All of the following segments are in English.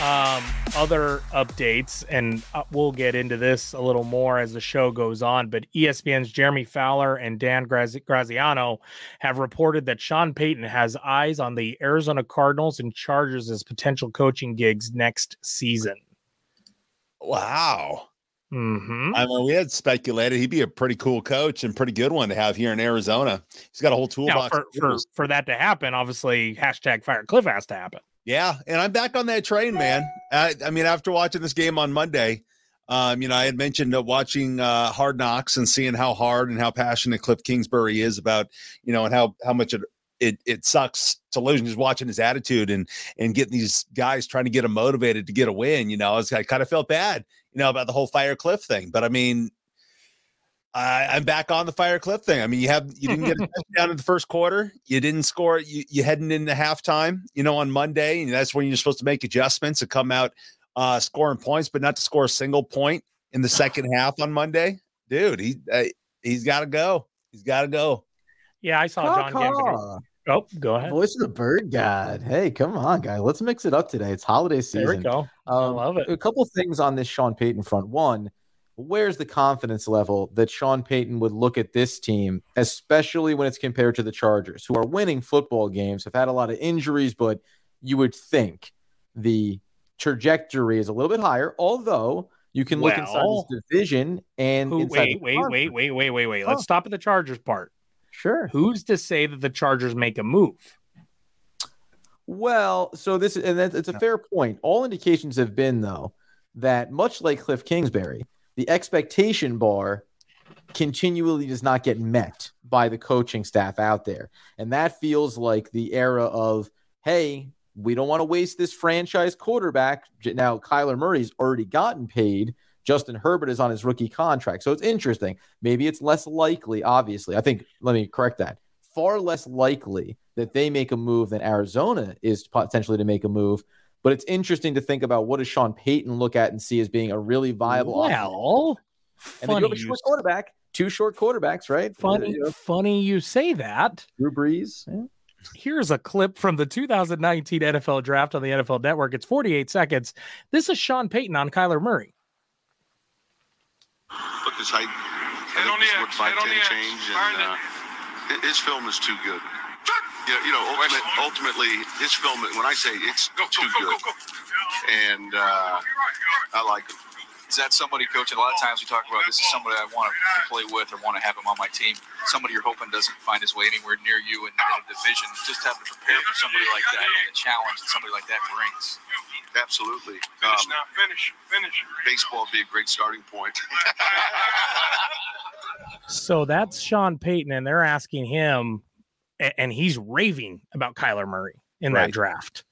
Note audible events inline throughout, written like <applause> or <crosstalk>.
Um, other updates, and uh, we'll get into this a little more as the show goes on. But ESPN's Jeremy Fowler and Dan Graziano have reported that Sean Payton has eyes on the Arizona Cardinals and Chargers as potential coaching gigs next season. Wow. Mm-hmm. I mean, we had speculated he'd be a pretty cool coach and pretty good one to have here in Arizona. He's got a whole toolbox. Now, for, for, for that to happen, obviously, hashtag Fire Cliff has to happen. Yeah, and I'm back on that train, man. I, I mean, after watching this game on Monday, um, you know, I had mentioned uh, watching uh, Hard Knocks and seeing how hard and how passionate Cliff Kingsbury is about, you know, and how how much it it, it sucks to lose. And just watching his attitude and and getting these guys trying to get him motivated to get a win. You know, I, was, I kind of felt bad, you know, about the whole Fire Cliff thing. But I mean, I, am back on the Fire Cliff thing. I mean, you have you didn't get a <laughs> touchdown in the first quarter. You didn't score. You you heading into halftime. You know, on Monday, and that's when you're supposed to make adjustments and come out uh, scoring points, but not to score a single point in the second <laughs> half on Monday. Dude, he uh, he's got to go. He's got to go. Yeah, I saw John Gambino. Oh, go ahead. Voice of the bird god. Hey, come on, guy. Let's mix it up today. It's holiday season. There we go. Um, I love it. A couple things on this Sean Payton front. One, where's the confidence level that Sean Payton would look at this team, especially when it's compared to the Chargers, who are winning football games, have had a lot of injuries, but you would think the trajectory is a little bit higher, although you can look well, inside this division and who, wait, wait, wait, wait, wait, wait, wait. Let's stop at the Chargers part. Sure. Who's to say that the Chargers make a move? Well, so this and that's it's a fair point. All indications have been though that much like Cliff Kingsbury, the expectation bar continually does not get met by the coaching staff out there. And that feels like the era of, hey, we don't want to waste this franchise quarterback. Now, Kyler Murray's already gotten paid. Justin Herbert is on his rookie contract. So it's interesting. Maybe it's less likely, obviously. I think, let me correct that. Far less likely that they make a move than Arizona is potentially to make a move but it's interesting to think about what does Sean Payton look at and see as being a really viable well, and then you have a short quarterback, two short quarterbacks, right? Funny, you know. funny you say that. Drew Brees. Yeah. Here's a clip from the 2019 NFL Draft on the NFL Network. It's 48 seconds. This is Sean Payton on Kyler Murray. Look his height. Head on the edge. Head on the edge. Change and, uh, his film is too good you know, you know ultimate, ultimately, his film, when I say it's go, too go, go, good, and uh, I like him. Is that somebody, coach? A lot of times we talk about this is somebody I want to play with or want to have him on my team. Somebody you're hoping doesn't find his way anywhere near you in, in a division. Just having to prepare for somebody like that and the challenge that somebody like that brings. Absolutely. Finish um, now. Finish. Finish. Baseball would be a great starting point. <laughs> so that's Sean Payton, and they're asking him and he's raving about Kyler Murray in right. that draft.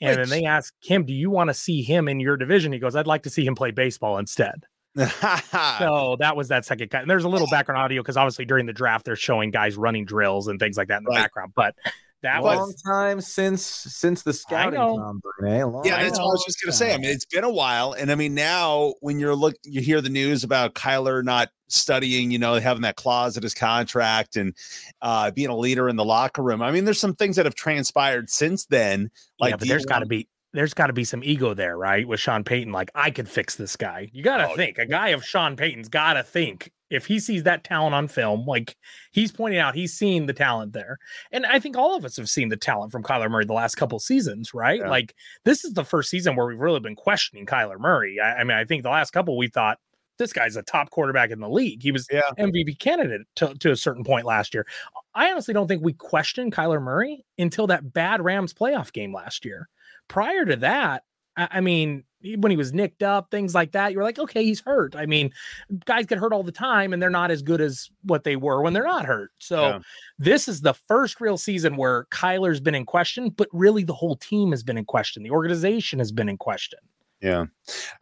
And Which, then they ask him, "Do you want to see him in your division?" He goes, "I'd like to see him play baseball instead." <laughs> so that was that second cut. And there's a little background audio because obviously during the draft they're showing guys running drills and things like that in the right. background. But that long was time since since the scouting yeah, that's what I was just gonna say. I mean, it's been a while, and I mean now when you're look, you hear the news about Kyler not studying, you know, having that clause in his contract and uh, being a leader in the locker room. I mean, there's some things that have transpired since then. Like, yeah, but there's got to be there's got to be some ego there, right? With Sean Payton, like I could fix this guy. You got to oh, think a guy of Sean Payton's got to think if he sees that talent on film, like he's pointing out, he's seen the talent there. And I think all of us have seen the talent from Kyler Murray the last couple seasons, right? Yeah. Like this is the first season where we've really been questioning Kyler Murray. I, I mean, I think the last couple we thought this guy's a top quarterback in the league. He was yeah. MVP candidate to, to a certain point last year. I honestly don't think we questioned Kyler Murray until that bad Rams playoff game last year. Prior to that, I, I mean, when he was nicked up, things like that. You're like, okay, he's hurt. I mean, guys get hurt all the time and they're not as good as what they were when they're not hurt. So Yeah. this is the first real season where Kyler's been in question, but really the whole team has been in question. The organization has been in question. Yeah.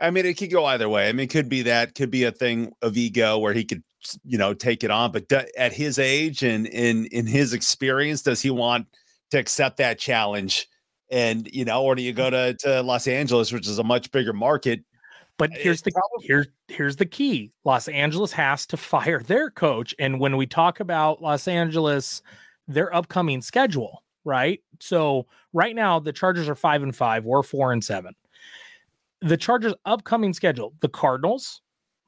I mean, it could go either way. I mean, it could be that, could be a thing of ego where he could, you know, take it on. But do- at his age and in in his experience, does he want to accept that challenge? And you know, or do you go mm. to to Los Angeles, which is a much bigger market? But eh, here's the here's here's the key. Los Angeles has to fire their coach. And when we talk about Los Angeles, their upcoming schedule, right? So right now the Chargers are five and five, we're four and seven. The Chargers' upcoming schedule, the Cardinals.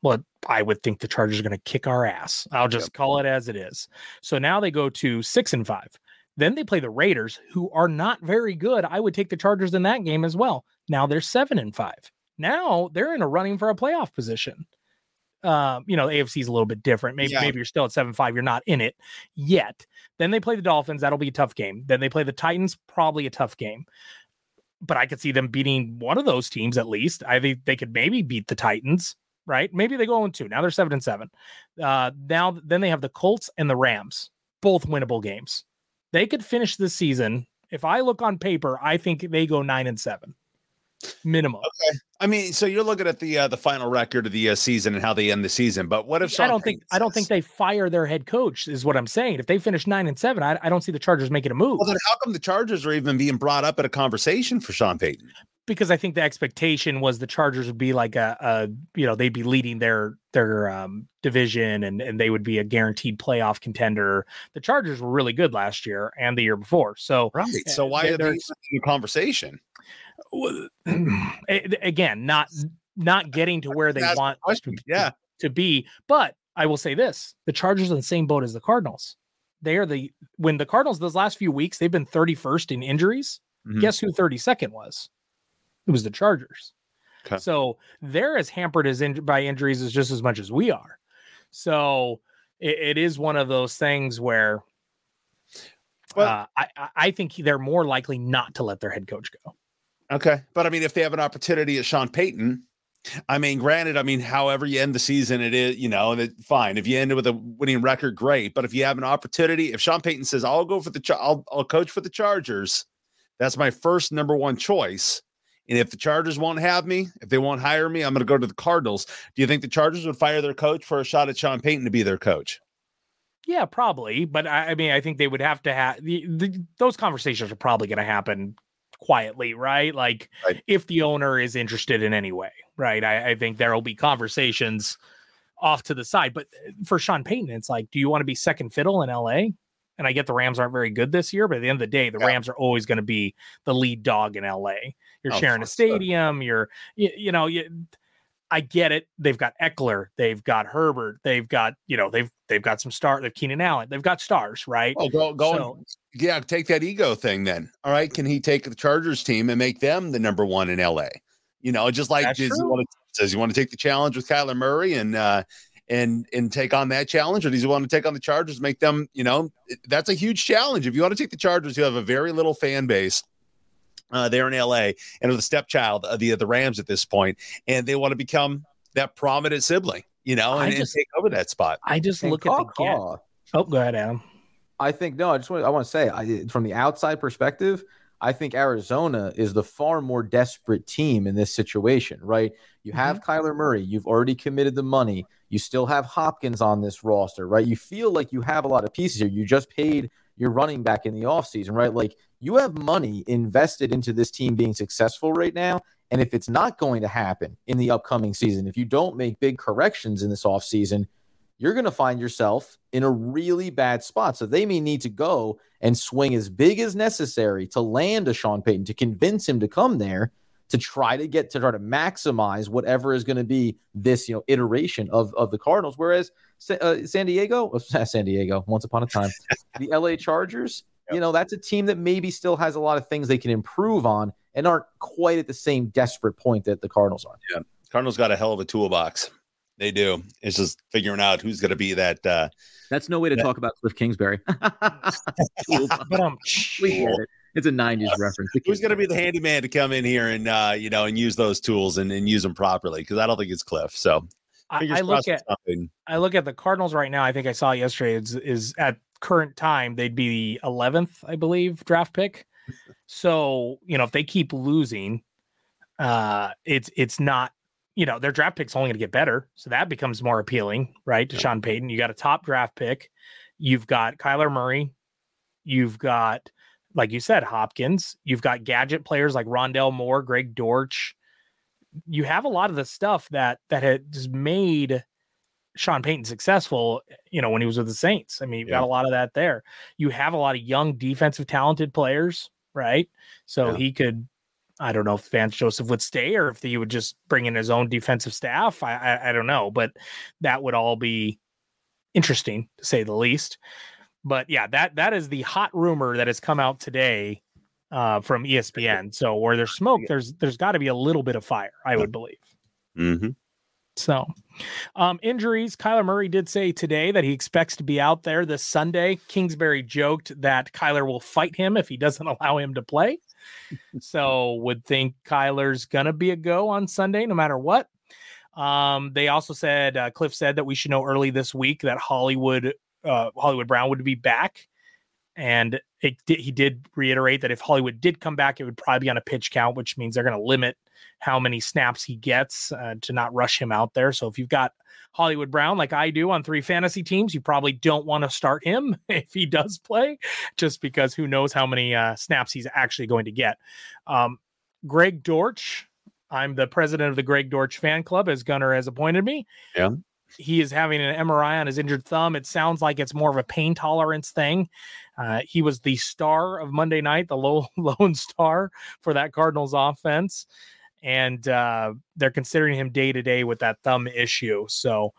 Well, I would think the Chargers are going to kick our ass. I'll just call it as it is. So now they go to six and five. Then they play the Raiders, who are not very good. I would take the Chargers in that game as well. Now they're seven and five. Now they're in a running for a playoff position. Um, you know, the AFC is a little bit different. Maybe Yeah. maybe you're still at seven five. You're not in it yet. Then they play the Dolphins. That'll be a tough game. Then they play the Titans. Probably a tough game. But I could see them beating one of those teams at least. I think they could maybe beat the Titans. Right? Maybe they go on two. Now they're seven and seven. Uh, now then they have the Colts and the Rams, both winnable games. They could finish this season. If I look on paper, I think they go nine and seven, minimum. I mean, so you're looking at the uh, the final record of the uh, season and how they end the season. But what if I don't think I don't think they fire their head coach. Is what I'm saying. If they finish nine and seven, I, I don't see the Chargers making a move Well, then how come the Chargers are even being brought up at a conversation for Sean Payton? because I think the expectation was the Chargers would be like a, a you know they'd be leading their their um, division and and they would be a guaranteed playoff contender. The Chargers were really good last year and the year before, so Right. So why are they in the conversation? Well, <clears throat> again, not not getting to where they the want. Yeah. to be. But I will say this: the Chargers are in the same boat as the Cardinals. They are the when the Cardinals those last few weeks they've been 31st in injuries. Mhm. Guess who 32nd was? It was the Chargers. Okay. So they're as hampered as in, by injuries as just as much as we are. So it, it is one of those things where But- uh, I- I think they're more likely not to let their head coach go. Okay. But I mean, if they have an opportunity at Sean Payton, I mean, granted, I mean, however you end the season, it is, you know, that fine. If you end it with a winning record, great. But if you have an opportunity, if Sean Payton says, I'll go for the, Char- I'll, I'll coach for the Chargers, that's my first number one choice. And if the Chargers won't have me, if they won't hire me, I'm going to go to the Cardinals. Do you think the Chargers would fire their coach for a shot at Sean Payton to be their coach? Yeah, probably. But I, I mean, I think they would have to have the, the, those conversations are probably going to happen quietly, right? Like Right. if the owner is interested in any way, right? I, I think there will be conversations off to the side. But uh, for Sean Payton, it's like, do you want to be second fiddle in LA? And I get the Rams aren't very good this year, but at the end of the day, the Yeah. Rams are always going to be the lead dog in LA. You're Oh, sharing a for sure. stadium. You're, you, you know, you, I get it. They've got Ekeler, they've got Herbert, they've got, you know, they've they've got some star, they've Keenan Allen, they've got stars, right? Oh, go, go So- and, yeah, take that ego thing then. All right. Can he take the Chargers team and make them the number one in LA? You know, just like does he want to, says you want to take the challenge with Kyler Murray and uh and and take on that challenge, or does he want to take on the Chargers, make them, you know, that's a huge challenge. If you want to take the Chargers, you have a very little fan base. Uh, there in LA and are the stepchild of the of the Rams at this point, and they want to become that prominent sibling, you know, I and, and just- take over that spot. I just And look at the caw, gap. caw. Oh, go ahead, Adam. I think no. I just want I want to say I, from the outside perspective, I think Arizona is the far more desperate team in this situation. Right? You have Kyler Murray. You've already committed the money. You still have Hopkins on this roster. Right? You feel like you have a lot of pieces here. You just paid your running back in the offseason, right? Like you have money invested into this team being successful right now. And if it's not going to happen in the upcoming season, if you don't make big corrections in this offseason, you're going to find yourself in a really bad spot. So they may need to go and swing as big as necessary to land a Sean Payton, to convince him to come there, to try to get to try to maximize whatever is going to be this you know iteration of of the Cardinals. Whereas Sa- uh, San Diego, <laughs> San Diego, once upon a time, the LA Chargers, you know, that's a team that maybe still has a lot of things they can improve on and aren't quite at the same desperate point that the Cardinals are. Yeah. Cardinals got a hell of a toolbox. They do. It's just figuring out who's going to be that. Uh, That's no way to Yeah. talk about Cliff Kingsbury. <laughs> But we get it. it's a '90s reference. Who's going to be the handyman to come in here and uh, you know and use those tools and, and use them properly? Because I don't think it's Cliff. So I, I look at something. I look at the Cardinals right now. I think I saw yesterday is, is at current time they'd be the 11th, I believe, draft pick. <laughs> so you know if they keep losing, uh, it's it's not you know their draft pick's only going to get better, so that becomes more appealing, right? To yeah. Sean Payton, you got a top draft pick. You've got Kyler Murray. You've got, like you said, Hopkins. You've got gadget players like Rondale Moore, Greg Dortch. You have a lot of the stuff that that has made Sean Payton successful, you know, when he was with the Saints. I mean, you've yeah. got a lot of that there. You have a lot of young defensive talented players, right? So yeah. he could I don't know if Vance Joseph would stay or if he would just bring in his own defensive staff. I, I, I don't know, but that would all be interesting to say the least. But yeah, that that is the hot rumor that has come out today uh, from ESPN. So where there's smoke, there's there's got to be a little bit of fire, I would believe. Mm-hmm. So, um, injuries. Kyler Murray did say today that he expects to be out there this Sunday. Kingsbury joked that Kyler will fight him if he doesn't <laughs> allow him to play. so, would think Kyler's gonna be a go on Sunday, no matter what. Um, they also said uh, Cliff said that we should know early this week that Hollywood uh, Hollywood Brown would be back, and it he did reiterate that if Hollywood did come back, it would probably be on a pitch count, which means they're going to limit how many snaps he gets uh, to not rush him out there. So if you've got Hollywood Brown like I do on three fantasy teams, you probably don't want to start him <laughs> if he does play, just because who knows how many uh, snaps he's actually going to get. Um, Greg Dortch I'm the president of the Greg Dortch fan club, as Gunner has appointed me. Yeah. He is having an MRI on his injured thumb. It sounds like it's more of a pain tolerance thing. Uh, he was the star of Monday night, the <laughs> low, lone star for that Cardinals offense. And uh, they're considering him day to day with that thumb issue. So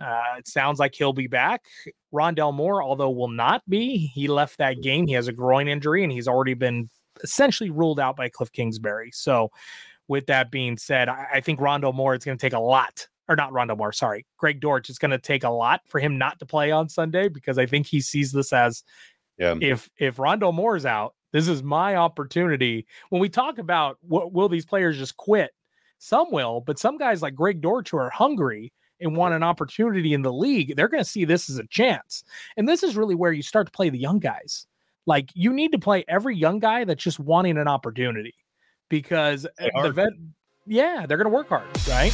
uh, it sounds like he'll be back. Rondale Moore, although will not be, he left that game. He has a groin injury and he's already been essentially ruled out by Cliff Kingsbury. So with that being said, I, I think Rondo Moore it's going to take a lot, or not Rondo Moore, sorry, Greg Dortch is going to take a lot for him not to play on Sunday because I think he sees this as yeah. if if Rondo Moore's out, this is my opportunity. When we talk about what will these players just quit, some will, but some guys like Greg Dortch who are hungry and want an opportunity in the league, they're going to see this as a chance. And this is really where you start to play the young guys. Like you need to play every young guy that's just wanting an opportunity because the vet, yeah, they're going to work hard, right?